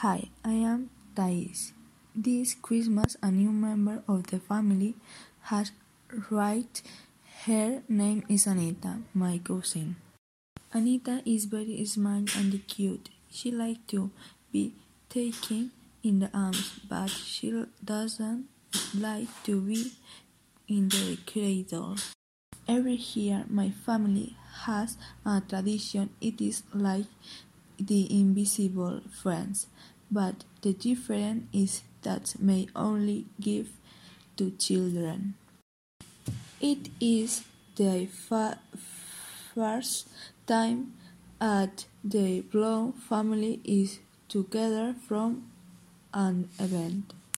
Hi, I am Thais. This Christmas, a new member of the family has arrived. Her name is Anita, my cousin. Anita is very smart and cute. She likes to be taken in the arms, but she doesn't like to be in the cradle. Every year, my family has a tradition. It is like the invisible friends, but the difference is that may only give to children. It is the first time that the Bloom family is together from an event.